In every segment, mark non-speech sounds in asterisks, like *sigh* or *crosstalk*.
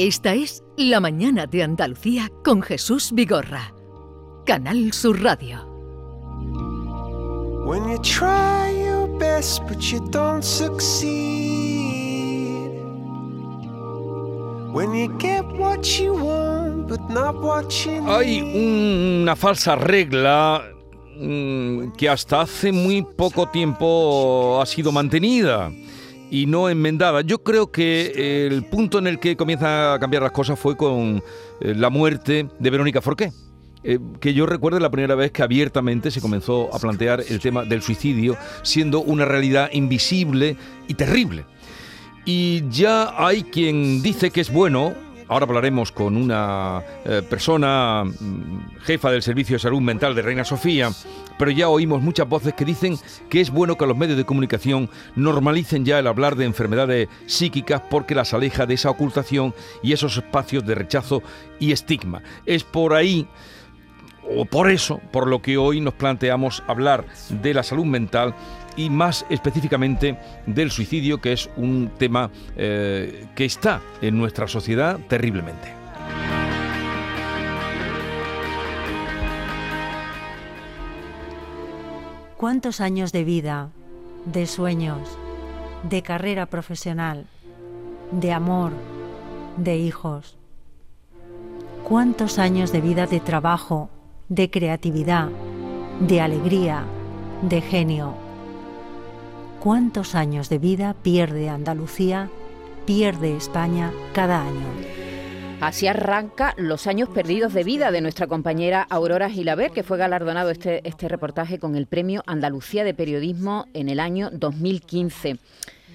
Esta es La Mañana de Andalucía con Jesús Vigorra. Canal Sur Radio. When you try your best but you don't succeed. When you get what you want but not what you need. Hay una falsa regla mm, que hasta hace muy poco tiempo ha sido mantenida y no enmendada. Yo creo que el punto en el que comienzan a cambiar las cosas fue con eh, la muerte de Verónica Forqué. Eh, que yo recuerde la primera vez que abiertamente se comenzó a plantear el tema del suicidio, siendo una realidad invisible y terrible. Y ya hay quien dice que es bueno Ahora hablaremos con una eh, persona mm, jefa del Servicio de Salud Mental de Reina Sofía, pero ya oímos muchas voces que dicen que es bueno que los medios de comunicación normalicen ya el hablar de enfermedades psíquicas porque las aleja de esa ocultación y esos espacios de rechazo y estigma. Es por ahí o por eso, por lo que hoy nos planteamos hablar de la salud mental y más específicamente del suicidio, que es un tema eh, que está en nuestra sociedad terriblemente. ¿Cuántos años de vida, de sueños, de carrera profesional, de amor, de hijos? ¿Cuántos años de vida de trabajo, de creatividad, de alegría, de genio? ¿Cuántos años de vida pierde Andalucía, pierde España cada año? Así arranca los años perdidos de vida de nuestra compañera Aurora Gilaber, que fue galardonado este, este reportaje con el Premio Andalucía de Periodismo en el año 2015.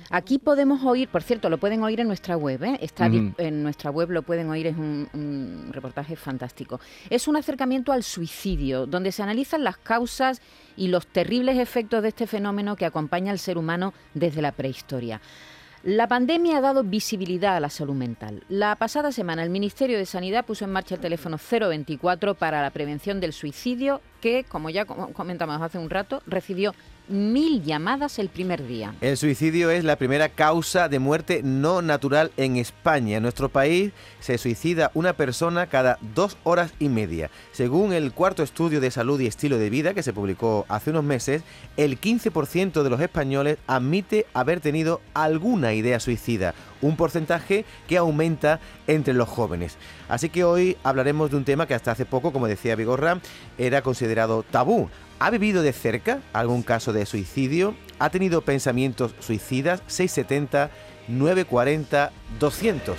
Aquí podemos oír, por cierto, lo pueden oír en nuestra web, ¿eh? está en nuestra web, lo pueden oír, es un, reportaje fantástico. Es un acercamiento al suicidio, donde se analizan las causas y los terribles efectos de este fenómeno que acompaña al ser humano desde la prehistoria. La pandemia ha dado visibilidad a la salud mental. La pasada semana el Ministerio de Sanidad puso en marcha el teléfono 024 para la prevención del suicidio que, como ya comentamos hace un rato, recibió mil llamadas el primer día. El suicidio es la primera causa de muerte no natural en España. En nuestro país se suicida una persona cada dos horas y media. Según el cuarto estudio de salud y estilo de vida que se publicó hace unos meses, el 15% de los españoles admite haber tenido alguna idea suicida, un porcentaje que aumenta entre los jóvenes. Así que hoy hablaremos de un tema que hasta hace poco, como decía Vigorra, era considerado tabú. ¿Ha vivido de cerca algún caso de suicidio? ¿Ha tenido pensamientos suicidas? 670 940 200.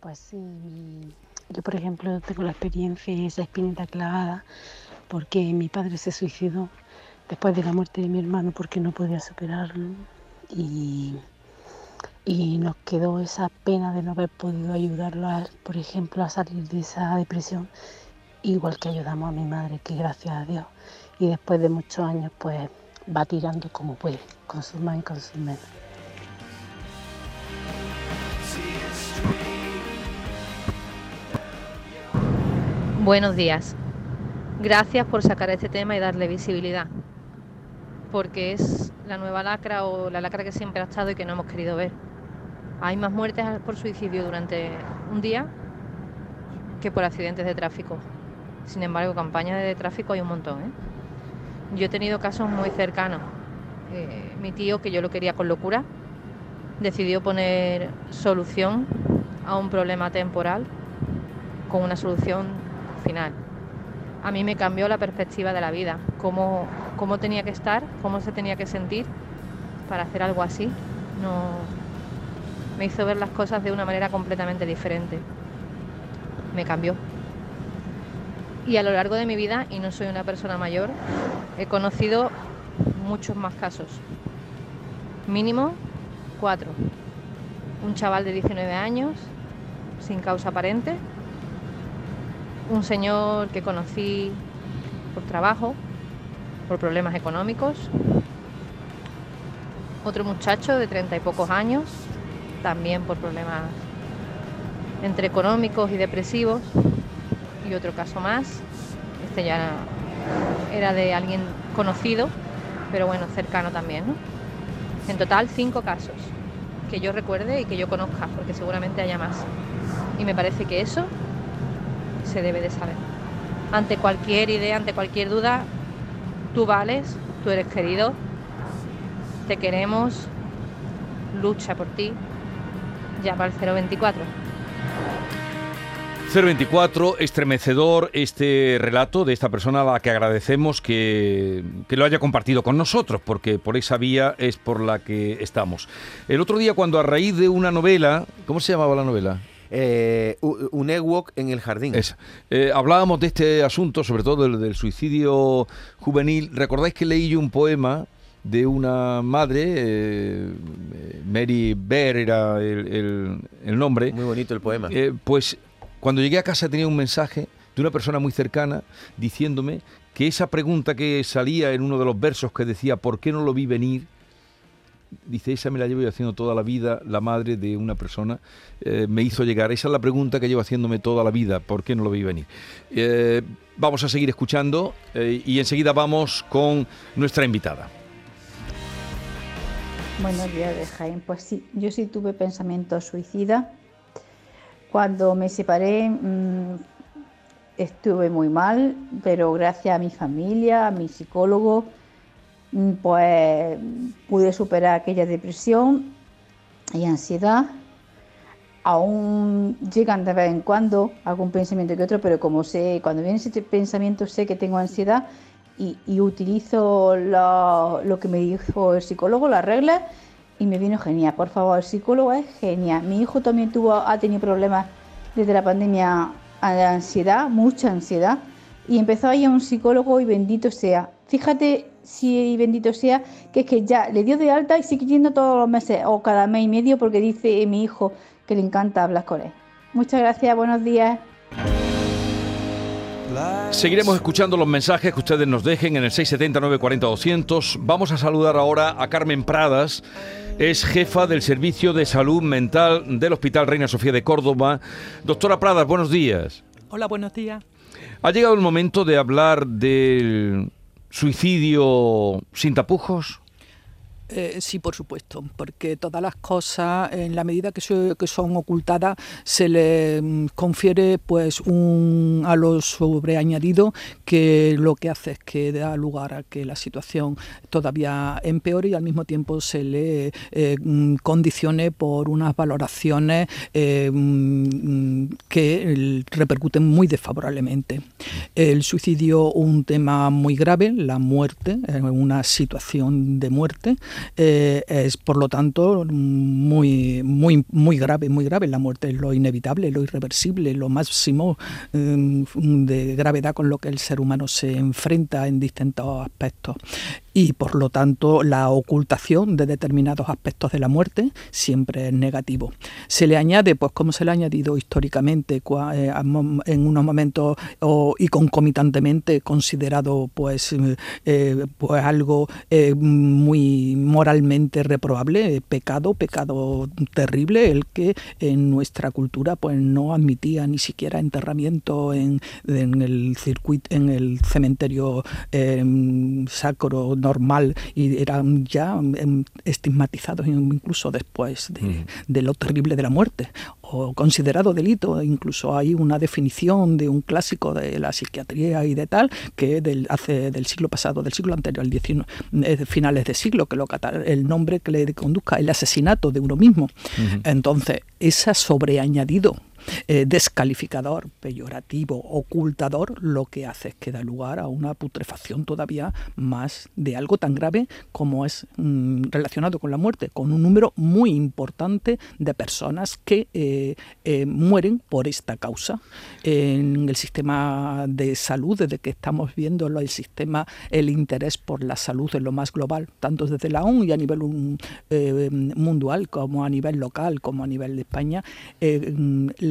Pues sí, yo por ejemplo tengo la experiencia, esa espinita clavada, porque mi padre se suicidó después de la muerte de mi hermano porque no podía superarlo y y nos quedó esa pena de no haber podido ayudarlo, por ejemplo, a salir de esa depresión, igual que ayudamos a mi madre, que gracias a Dios, y después de muchos años, pues va tirando como puede, con sus más y con sus menos. Buenos días. Gracias por sacar este tema y darle visibilidad, porque es la nueva lacra o la lacra que siempre ha estado y que no hemos querido ver. Hay más muertes por suicidio durante un día que por accidentes de tráfico. Sin embargo, campañas de tráfico hay un montón. ¿eh? Yo he tenido casos muy cercanos. Eh, mi tío, que yo lo quería con locura, decidió poner solución a un problema temporal con una solución final. A mí me cambió la perspectiva de la vida, cómo, cómo tenía que estar, cómo se tenía que sentir para hacer algo así. No, me hizo ver las cosas de una manera completamente diferente. Me cambió. Y a lo largo de mi vida, y no soy una persona mayor, he conocido muchos más casos. Mínimo cuatro. Un chaval de 19 años, sin causa aparente. Un señor que conocí por trabajo, por problemas económicos. Otro muchacho de treinta y pocos años, también por problemas entre económicos y depresivos. Y otro caso más, este ya era de alguien conocido, pero bueno, cercano también. En total, cinco casos que yo recuerde y que yo conozca, porque seguramente haya más. Y me parece que eso se debe de saber. Ante cualquier idea, ante cualquier duda, tú vales, tú eres querido, te queremos, lucha por ti, llama al 024. 024, estremecedor este relato de esta persona a la que agradecemos que, que, lo haya compartido con nosotros, porque por esa vía es por la que estamos. El otro día cuando a raíz de una novela, ¿cómo se llamaba la novela? Eh, un Ewok en el jardín. Eh, hablábamos de este asunto, sobre todo del, del, suicidio juvenil. ¿Recordáis que leí yo un poema de una madre, eh, Mary Bear era el, el, el, nombre? Muy bonito el poema. Eh, pues cuando llegué a casa tenía un mensaje de una persona muy cercana diciéndome que esa pregunta que salía en uno de los versos que decía ¿por qué no lo vi venir? Dice, esa me la llevo haciendo toda la vida, la madre de una persona eh, me hizo llegar. Esa es la pregunta que llevo haciéndome toda la vida, ¿por qué no lo vi venir? Vamos a seguir escuchando y enseguida vamos con nuestra invitada. Buenos días, de Jaime. Pues sí, yo sí tuve pensamiento suicida. Cuando me separé mmm, estuve muy mal, pero gracias a mi familia, a mi psicólogo, pues pude superar aquella depresión y ansiedad. Aún llegan de vez en cuando algún pensamiento que otro, pero como sé, cuando viene ese pensamiento sé que tengo ansiedad y, utilizo lo, lo, que me dijo el psicólogo, las reglas, y me vino genial. Por favor, el psicólogo es genial. Mi hijo también tuvo, ha tenido problemas desde la pandemia de ansiedad, mucha ansiedad, y empezó a ir a un psicólogo y bendito sea. Fíjate si bendito sea, que es que ya le dio de alta y sigue yendo todos los meses o cada mes y medio porque dice mi hijo que le encanta hablar con él. Muchas gracias, buenos días. Seguiremos escuchando los mensajes que ustedes nos dejen en el 679 40 200. Vamos a saludar ahora a Carmen Pradas. Es jefa del Servicio de Salud Mental del Hospital Reina Sofía de Córdoba. Doctora Pradas, buenos días. Hola, buenos días. Ha llegado el momento de hablar del suicidio sin tapujos? Eh, sí, por supuesto, porque todas las cosas, en la medida que, so, que son ocultadas, se le mm, confiere pues un a lo sobreañadido que lo que hace es que da lugar a que la situación todavía empeore y al mismo tiempo se le eh, condicione por unas valoraciones eh, que repercuten muy desfavorablemente. El suicidio, un tema muy grave, la muerte, una situación de muerte. Eh, es por lo tanto muy, muy, muy grave, muy grave. La muerte es lo inevitable, lo irreversible, lo máximo eh, de gravedad con lo que el ser humano se enfrenta en distintos aspectos y por lo tanto la ocultación de determinados aspectos de la muerte siempre es negativo. Se le añade, pues como se le ha añadido históricamente en unos momentos y concomitantemente considerado pues, eh, pues algo eh, muy moralmente reprobable, pecado, pecado terrible, el que en nuestra cultura pues no admitía ni siquiera enterramiento en, en el circuito, en el cementerio eh, sacro normal y eran ya estigmatizados incluso después de, de, lo terrible de la muerte o considerado delito. Incluso hay una definición de un clásico de la psiquiatría y de tal que del, hace del siglo pasado, del siglo anterior, 19, eh, finales de siglo, que lo el nombre que le conduzca el asesinato de uno mismo. Uh -huh. Entonces, esa sobreañadido eh, descalificador, peyorativo, ocultador, lo que hace es que da lugar a una putrefacción todavía más de algo tan grave como es mm, relacionado con la muerte, con un número muy importante de personas que eh, eh, mueren por esta causa. En el sistema de salud, desde que estamos viendo el sistema, el interés por la salud en lo más global, tanto desde la ONU y a nivel um, mundial como a nivel local, como a nivel de España,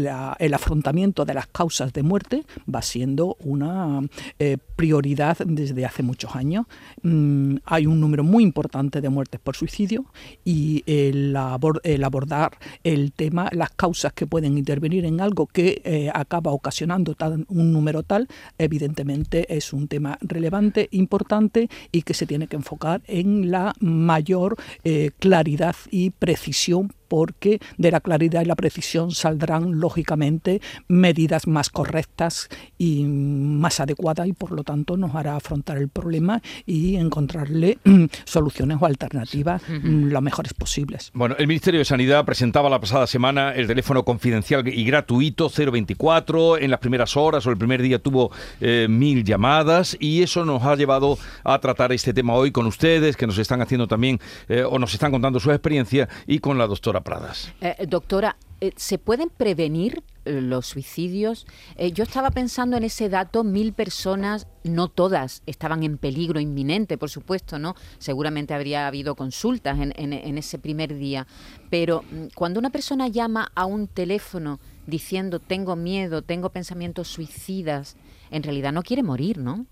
el afrontamiento de las causas de muerte va siendo una eh, prioridad desde hace muchos años. Mm, hay un número muy importante de muertes por suicidio y el, abordar el tema, las causas que pueden intervenir en algo que eh, acaba ocasionando un número tal, evidentemente es un tema relevante, importante y que se tiene que enfocar en la mayor eh, claridad y precisión porque de la claridad y la precisión saldrán lógicamente medidas más correctas y más adecuadas y por lo tanto nos hará afrontar el problema y encontrarle *clears throat* soluciones o alternativas mm, lo mejores posibles. Bueno, el Ministerio de Sanidad presentaba la pasada semana el teléfono confidencial y gratuito 024. En las primeras horas o el primer día tuvo eh, mil llamadas y eso nos ha llevado a tratar este tema hoy con ustedes, que nos están haciendo también eh, o nos están contando su experiencia y con la doctora Pradas. Eh, doctora, eh, ¿se pueden prevenir eh, los suicidios? yo estaba pensando en ese dato, mil personas, no todas estaban en peligro inminente, por supuesto, ¿no? Seguramente habría habido consultas en, en ese primer día, pero mm, cuando una persona llama a un teléfono diciendo tengo miedo, tengo pensamientos suicidas, en realidad no quiere morir, ¿no?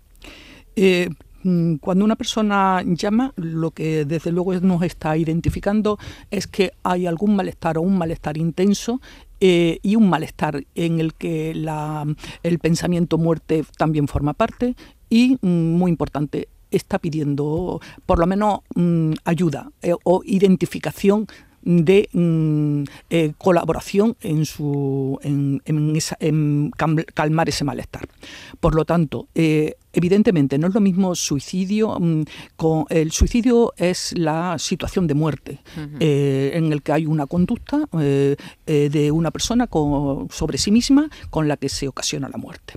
Eh, cuando una persona llama, lo que desde luego nos está identificando es que hay algún malestar o un malestar intenso eh, y un malestar en el que el pensamiento muerte también forma parte y, mm, muy importante, está pidiendo por lo menos mm, ayuda eh, o identificación de mm, eh, colaboración en, su, en, calmar ese malestar. Por lo tanto, eh, evidentemente no es lo mismo suicidio, mm, con, el suicidio es la situación de muerte eh, en el que hay una conducta de una persona sobre sí misma con la que se ocasiona la muerte.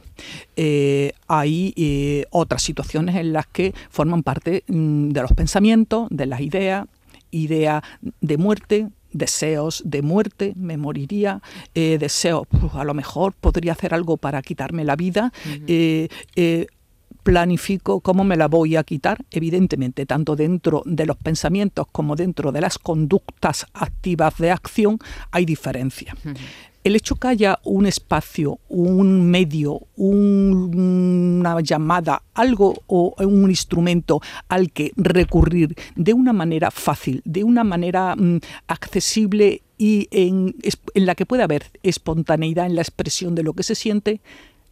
hay otras situaciones en las que forman parte mm, de los pensamientos, de las ideas, idea de muerte, deseos de muerte, me moriría, eh, deseo, a lo mejor podría hacer algo para quitarme la vida. Eh, eh, planifico cómo me la voy a quitar, evidentemente, tanto dentro de los pensamientos como dentro de las conductas activas de acción hay diferencia el hecho que haya un espacio, un medio, una llamada, algo o un instrumento al que recurrir de una manera fácil, de una manera mm, accesible y en, en la que pueda haber espontaneidad en la expresión de lo que se siente,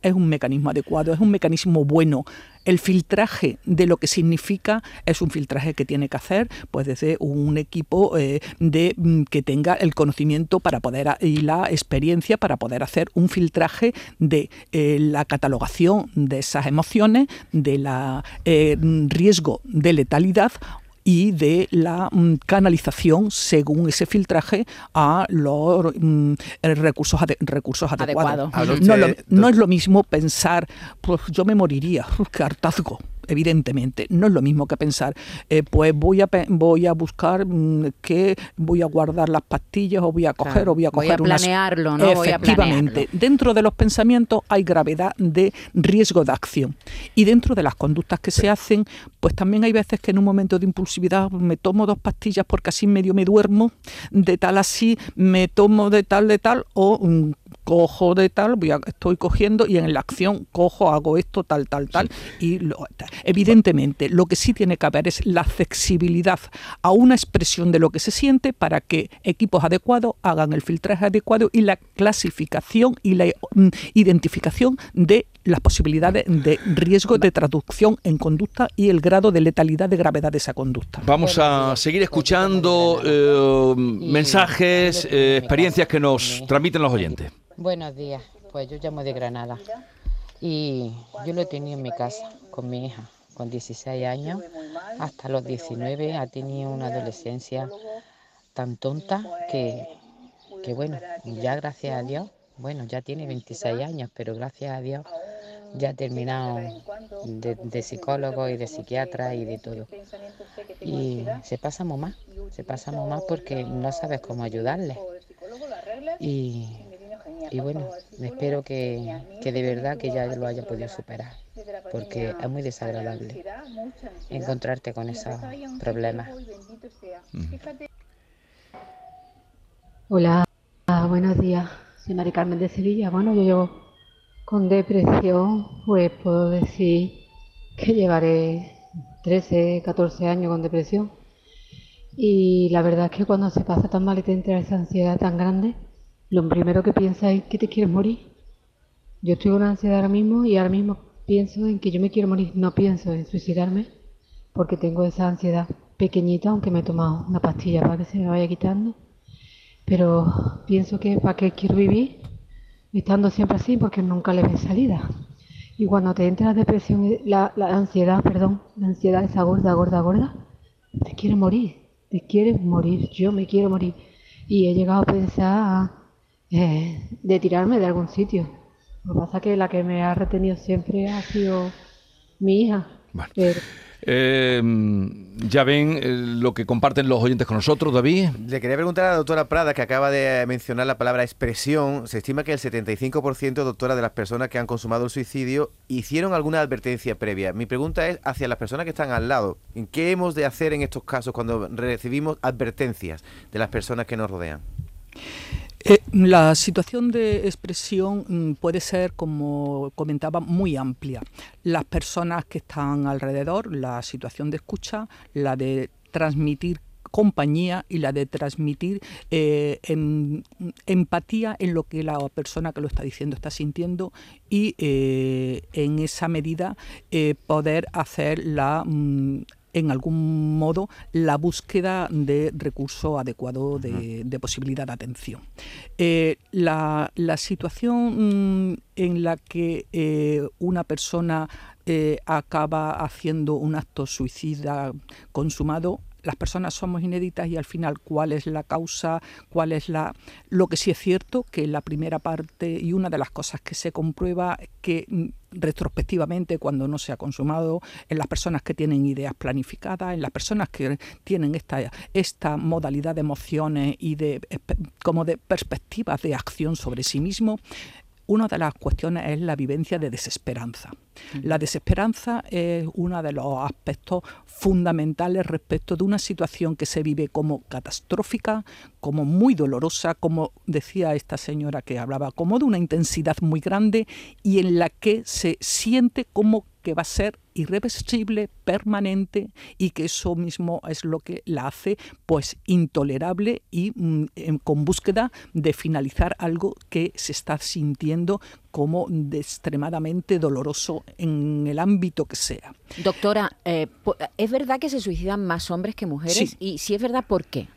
es un mecanismo adecuado, es un mecanismo bueno. El filtraje de lo que significa es un filtraje que tiene que hacer pues desde un equipo eh, de mm, que tenga el conocimiento para poder y la experiencia para poder hacer un filtraje de eh, la catalogación de esas emociones, de la eh, riesgo de letalidad y de la mm, canalización según ese filtraje a los mm, recursos, recursos adecuados. No, es lo mismo pensar, pues yo me moriría, *laughs* qué hartazgo evidentemente. No es lo mismo que pensar, eh, pues voy a, voy a buscar mm, que voy a guardar las pastillas o voy a coger o voy a coger voy a planearlo, ¿no? Efectivamente, dentro de los pensamientos hay gravedad de riesgo de acción. Y dentro de las conductas que se hacen, pues también hay veces que en un momento de impulsividad me tomo dos pastillas porque así medio me duermo, de tal así me tomo de tal, de tal, o mm, cojo de tal, voy a, estoy cogiendo y en la acción cojo, hago esto, tal, tal, tal. Y evidentemente lo que sí tiene que haber es la flexibilidad a una expresión de lo que se siente para que equipos adecuados hagan el filtraje adecuado y la clasificación y la mm, identificación de las posibilidades de riesgo de traducción en conducta y el grado de letalidad de gravedad de esa conducta. Vamos a seguir escuchando eh, mensajes, eh, experiencias que nos transmiten los oyentes. Buenos días, pues yo llamo de Granada y yo lo he tenido en mi casa con mi hija, con 16 años, hasta los 19 ha tenido una adolescencia tan tonta que, que bueno, ya gracias a Dios, bueno, ya tiene 26 años, pero gracias a Dios ya ha terminado de, psicólogo y de psiquiatra y de todo. Y se pasa mal, se pasa mal porque no sabes cómo ayudarle. Y, y bueno, espero que, que de verdad que ya lo haya podido superar, porque es muy desagradable encontrarte con esos problemas. Hola, buenos días. soy Mari Carmen de Sevilla. Bueno, yo llevo con depresión, pues puedo decir que llevaré 13, 14 años con depresión. Y la verdad es que cuando se pasa tan mal y te entra esa ansiedad tan grande, lo primero que piensas es que te quieres morir. Yo estoy con ansiedad ahora mismo y ahora mismo pienso en que yo me quiero morir, no pienso en suicidarme porque tengo esa ansiedad pequeñita, aunque me he tomado una pastilla para que se me vaya quitando. Pero pienso que para qué quiero vivir estando siempre así porque nunca le ve salida. Y cuando te entra la depresión, la, la ansiedad, perdón, la ansiedad esa gorda, gorda, gorda, te quiere morir, te quiere morir, yo me quiero morir. Y he llegado a pensar eh, de tirarme de algún sitio. Lo que pasa es que la que me ha retenido siempre ha sido mi hija. Eh, ya ven eh, lo que comparten los oyentes con nosotros, David. Le quería preguntar a la doctora Prada, que acaba de mencionar la palabra expresión. Se estima que el 75%, doctora, de las personas que han consumado el suicidio hicieron alguna advertencia previa. Mi pregunta es hacia las personas que están al lado. ¿Qué hemos de hacer en estos casos cuando recibimos advertencias de las personas que nos rodean? Eh, la situación de expresión mm, puede ser, como comentaba, muy amplia. Las personas que están alrededor, la situación de escucha, la de transmitir compañía y la de transmitir eh, em, empatía en lo que la persona que lo está diciendo está sintiendo y eh, en esa medida poder hacer la mm, en algún modo la búsqueda de recurso adecuado de, posibilidad de atención. Eh, la, situación mm, en la que eh, una persona eh, acaba haciendo un acto suicida consumado las personas somos inéditas y al final cuál es la causa, cuál es la... Lo que sí es cierto que la primera parte y una de las cosas que se comprueba que mm, retrospectivamente cuando no se ha consumado, en las personas que tienen ideas planificadas, en las personas que tienen esta, esta modalidad de emociones y de como de perspectivas de acción sobre sí mismo, una de las cuestiones es la vivencia de desesperanza. La desesperanza es uno de los aspectos fundamentales respecto de una situación que se vive como catastrófica, como muy dolorosa, como decía esta señora que hablaba, como de una intensidad muy grande y en la que se siente como que va a ser irreversible, permanente y que eso mismo es lo que la hace pues intolerable y mm, con búsqueda de finalizar algo que se está sintiendo como de extremadamente doloroso en el ámbito que sea. Doctora, eh, ¿es verdad que se suicidan más hombres que mujeres? Y si es verdad, ¿por qué?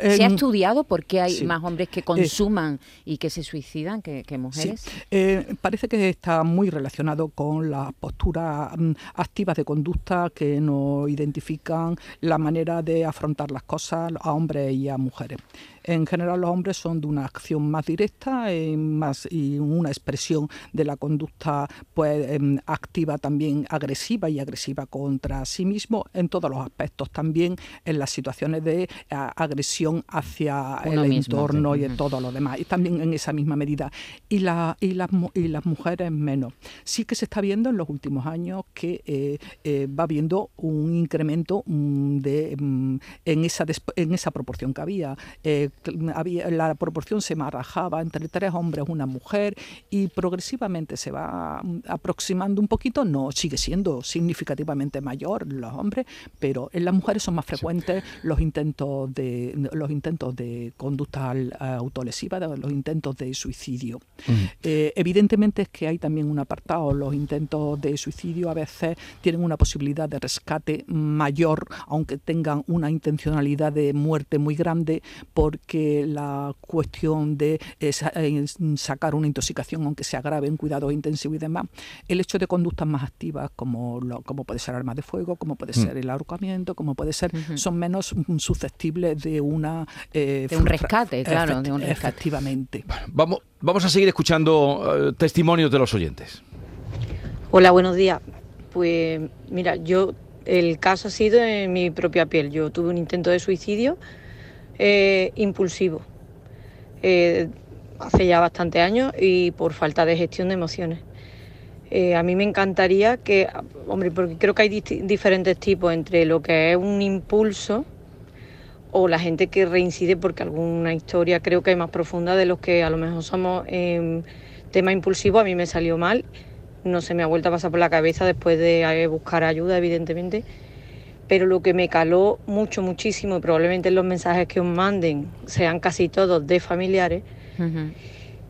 ¿Se ha estudiado por qué hay más hombres que eh, consuman y que se suicidan que, mujeres? Eh, parece que está muy relacionado con las posturas mm, activas de conducta que nos identifican la manera de afrontar las cosas a hombres y a mujeres. En general los hombres son de una acción más directa y, más, y una expresión de la conducta pues, em, activa también agresiva y agresiva contra sí mismo en todos los aspectos, también en las situaciones de agresión hacia el entorno y en todo lo demás, y también en esa misma medida. Y, la, y, las, y las mujeres menos. Sí que se está viendo en los últimos años que eh, eh, va habiendo un incremento mm, de, mm, en, esa, en esa proporción que había. Eh, había, la proporción se marajaba entre tres hombres, una mujer, y progresivamente se va aproximando un poquito, no sigue siendo significativamente mayor los hombres, pero en las mujeres son más frecuentes los intentos de los intentos de conducta autolesiva, los intentos de suicidio. Eh, evidentemente es que hay también un apartado, los intentos de suicidio a veces tienen una posibilidad de rescate mayor, aunque tengan una intencionalidad de muerte muy grande, por que la cuestión de eh, eh, sacar una intoxicación, aunque se agrave en cuidados intensivos y demás, el hecho de conductas más activas, como, lo, como puede ser armas de fuego, como puede mm. ser el ahorcamiento, como puede ser, son menos susceptibles de una... Eh, de un rescate, claro, de un rescate. Efectivamente. vamos, vamos a seguir escuchando testimonios de los oyentes. Hola, buenos días. Pues mira, yo el caso ha sido en mi propia piel. Yo tuve un intento de suicidio eh, impulsivo eh, hace ya bastante años y por falta de gestión de emociones. Eh, a mí me encantaría que, hombre, porque creo que hay diferentes tipos entre lo que es un impulso o la gente que reincide porque alguna historia creo que es más profunda de los que a lo mejor somos eh, tema impulsivo, a mí me salió mal, no se me ha vuelto a pasar por la cabeza después de eh, buscar ayuda, evidentemente, pero lo que me caló mucho, muchísimo, y probablemente los mensajes que os manden sean casi todos de familiares,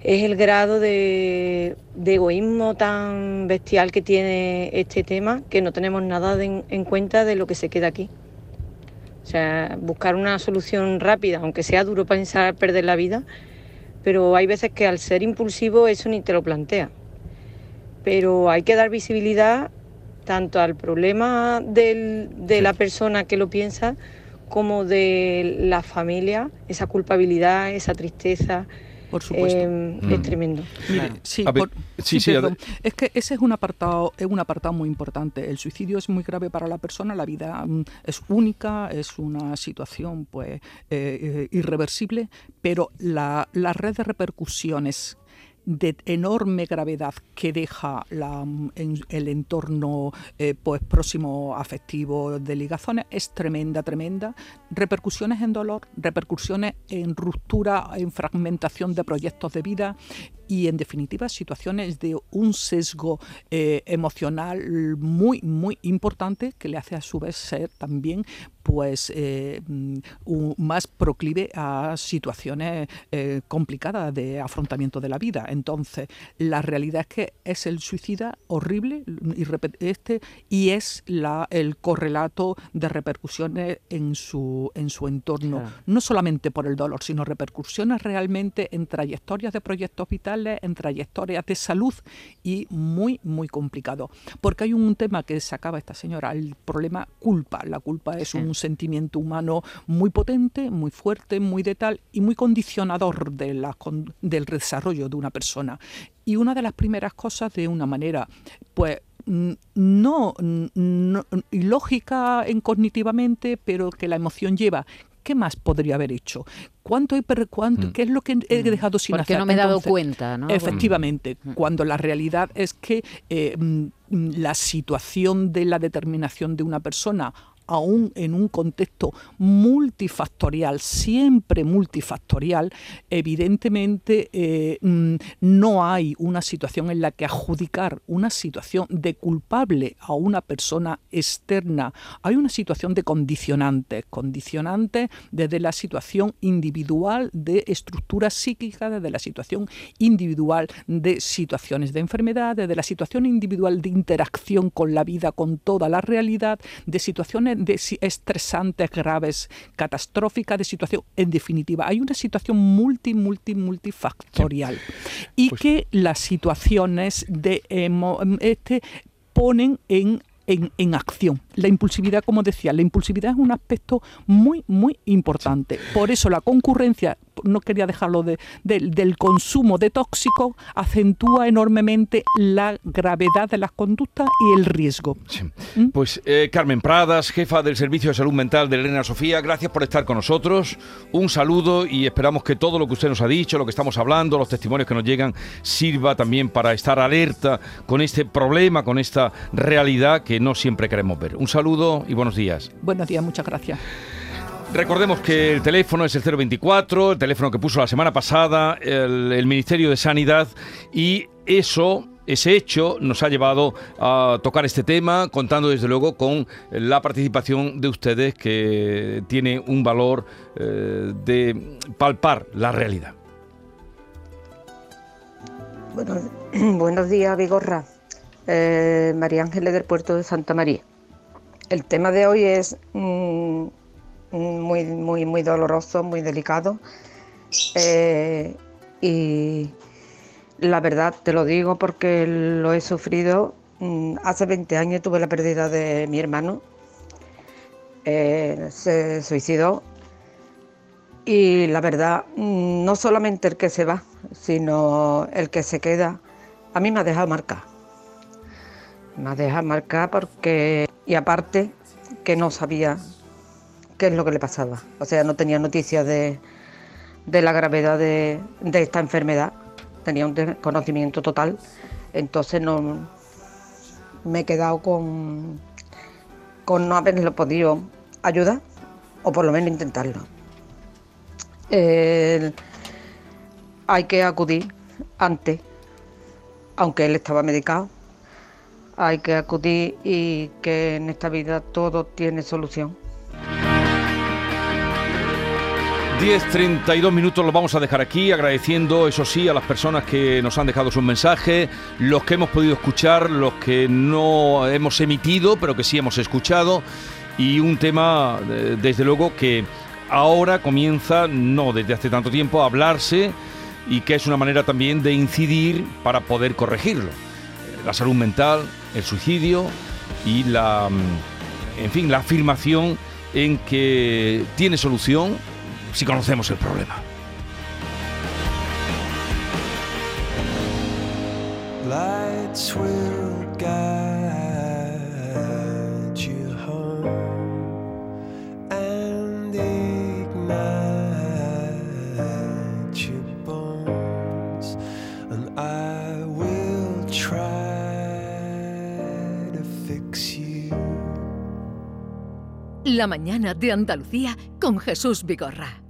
es el grado de, egoísmo tan bestial que tiene este tema que no tenemos nada en cuenta de lo que se queda aquí. O sea, buscar una solución rápida, aunque sea duro pensar perder la vida, pero hay veces que al ser impulsivo eso ni te lo plantea. Pero hay que dar visibilidad tanto al problema de la persona que lo piensa como de la familia, esa culpabilidad, esa tristeza, por supuesto. Em, es tremendo. sí, es que ese es un apartado, es un apartado muy importante. El suicidio es muy grave para la persona, la vida mm, es única, es una situación pues eh, eh, irreversible, pero la, la red de repercusiones de enorme gravedad que deja el entorno eh, pues, próximo afectivo de ligazones es tremenda, tremenda. Repercusiones en dolor, repercusiones en ruptura, en fragmentación de proyectos de vida y en definitiva situaciones de un sesgo eh, emocional muy muy importante que le hace a su vez ser también pues eh, más proclive a situaciones eh, complicadas de afrontamiento de la vida. Entonces, la realidad es que es el suicida horrible y, este, y es la, el correlato de repercusiones en su, en su entorno, no solamente por el dolor, sino repercusiones realmente en trayectorias de proyectos vitales, en trayectorias de salud y muy, muy complicado. Porque hay un tema que sacaba esta señora, el problema culpa. La culpa es un sentimiento humano muy potente, muy fuerte, muy de tal y muy condicionador de la, del desarrollo de una persona. Y una de las primeras cosas de una manera, pues no, no, ilógica en cognitivamente, pero que la emoción lleva, ¿qué más podría haber hecho? ¿Cuánto, cuánto, mm. ¿Qué es lo que he mm. dejado sin Porque no me he dado cuenta, ¿no? Efectivamente, mm. cuando la realidad es que eh, la situación de la determinación de una persona aún en un contexto multifactorial, siempre multifactorial, evidentemente eh, mm, no hay una situación en la que adjudicar una situación de culpable a una persona externa. Hay una situación de condicionantes, condicionantes desde la situación individual de estructura psíquica, desde la situación individual de situaciones de enfermedad, desde la situación individual de interacción con la vida, con toda la realidad, de situaciones de estresantes, graves, catastróficas, de situación. En definitiva, hay una situación multi, multi, multifactorial. Y pues que las situaciones de este ponen en en, acción. La impulsividad, como decía, la impulsividad es un aspecto muy, muy importante. Por eso la concurrencia, no quería dejarlo de, del consumo de tóxicos, acentúa enormemente la gravedad de las conductas y el riesgo. ¿Mm? Pues eh, Carmen Pradas, jefa del Servicio de Salud Mental de Elena Sofía, gracias por estar con nosotros. Un saludo y esperamos que todo lo que usted nos ha dicho, lo que estamos hablando, los testimonios que nos llegan, sirva también para estar alerta con este problema, con esta realidad que no siempre queremos ver. Un saludo y buenos días. Buenos días, muchas gracias. Recordemos que el teléfono es el 024, el teléfono que puso la semana pasada el, Ministerio de Sanidad y eso ese hecho nos ha llevado a tocar este tema, contando desde luego con la participación de ustedes que tiene un valor eh, de palpar la realidad. Bueno, *clears throat* buenos días, Vigorra. Eh, María Ángeles del puerto de Santa María. El tema de hoy es mm, muy, muy, muy doloroso, muy delicado. Eh, y la verdad te lo digo porque lo he sufrido. Mm, hace 20 años tuve la pérdida de mi hermano. Eh, se suicidó. Y la verdad, mm, no solamente el que se va, sino el que se queda, a mí me ha dejado marcar me deja marcar porque, y aparte, que no sabía es lo que le pasaba. O sea, no tenía noticias de, la gravedad de, esta enfermedad, tenía un conocimiento total, entonces no me he quedado con, con no haberlo podido ayudar o por lo menos intentarlo. hay que acudir antes, aunque él estaba medicado. Hay que acudir y que en esta vida todo tiene solución. 10.32 minutos lo vamos a dejar aquí, agradeciendo, eso sí, a las personas que nos han dejado sus mensajes, los que hemos podido escuchar, los que no hemos emitido, pero que sí hemos escuchado, y un tema, desde luego, que ahora comienza, no desde hace tanto tiempo, a hablarse y que es una manera también de incidir para poder corregirlo. La salud mental, el suicidio y la, mm, en fin, la afirmación en que tiene solución si conocemos el problema. La mañana de Andalucía con Jesús Vigorra.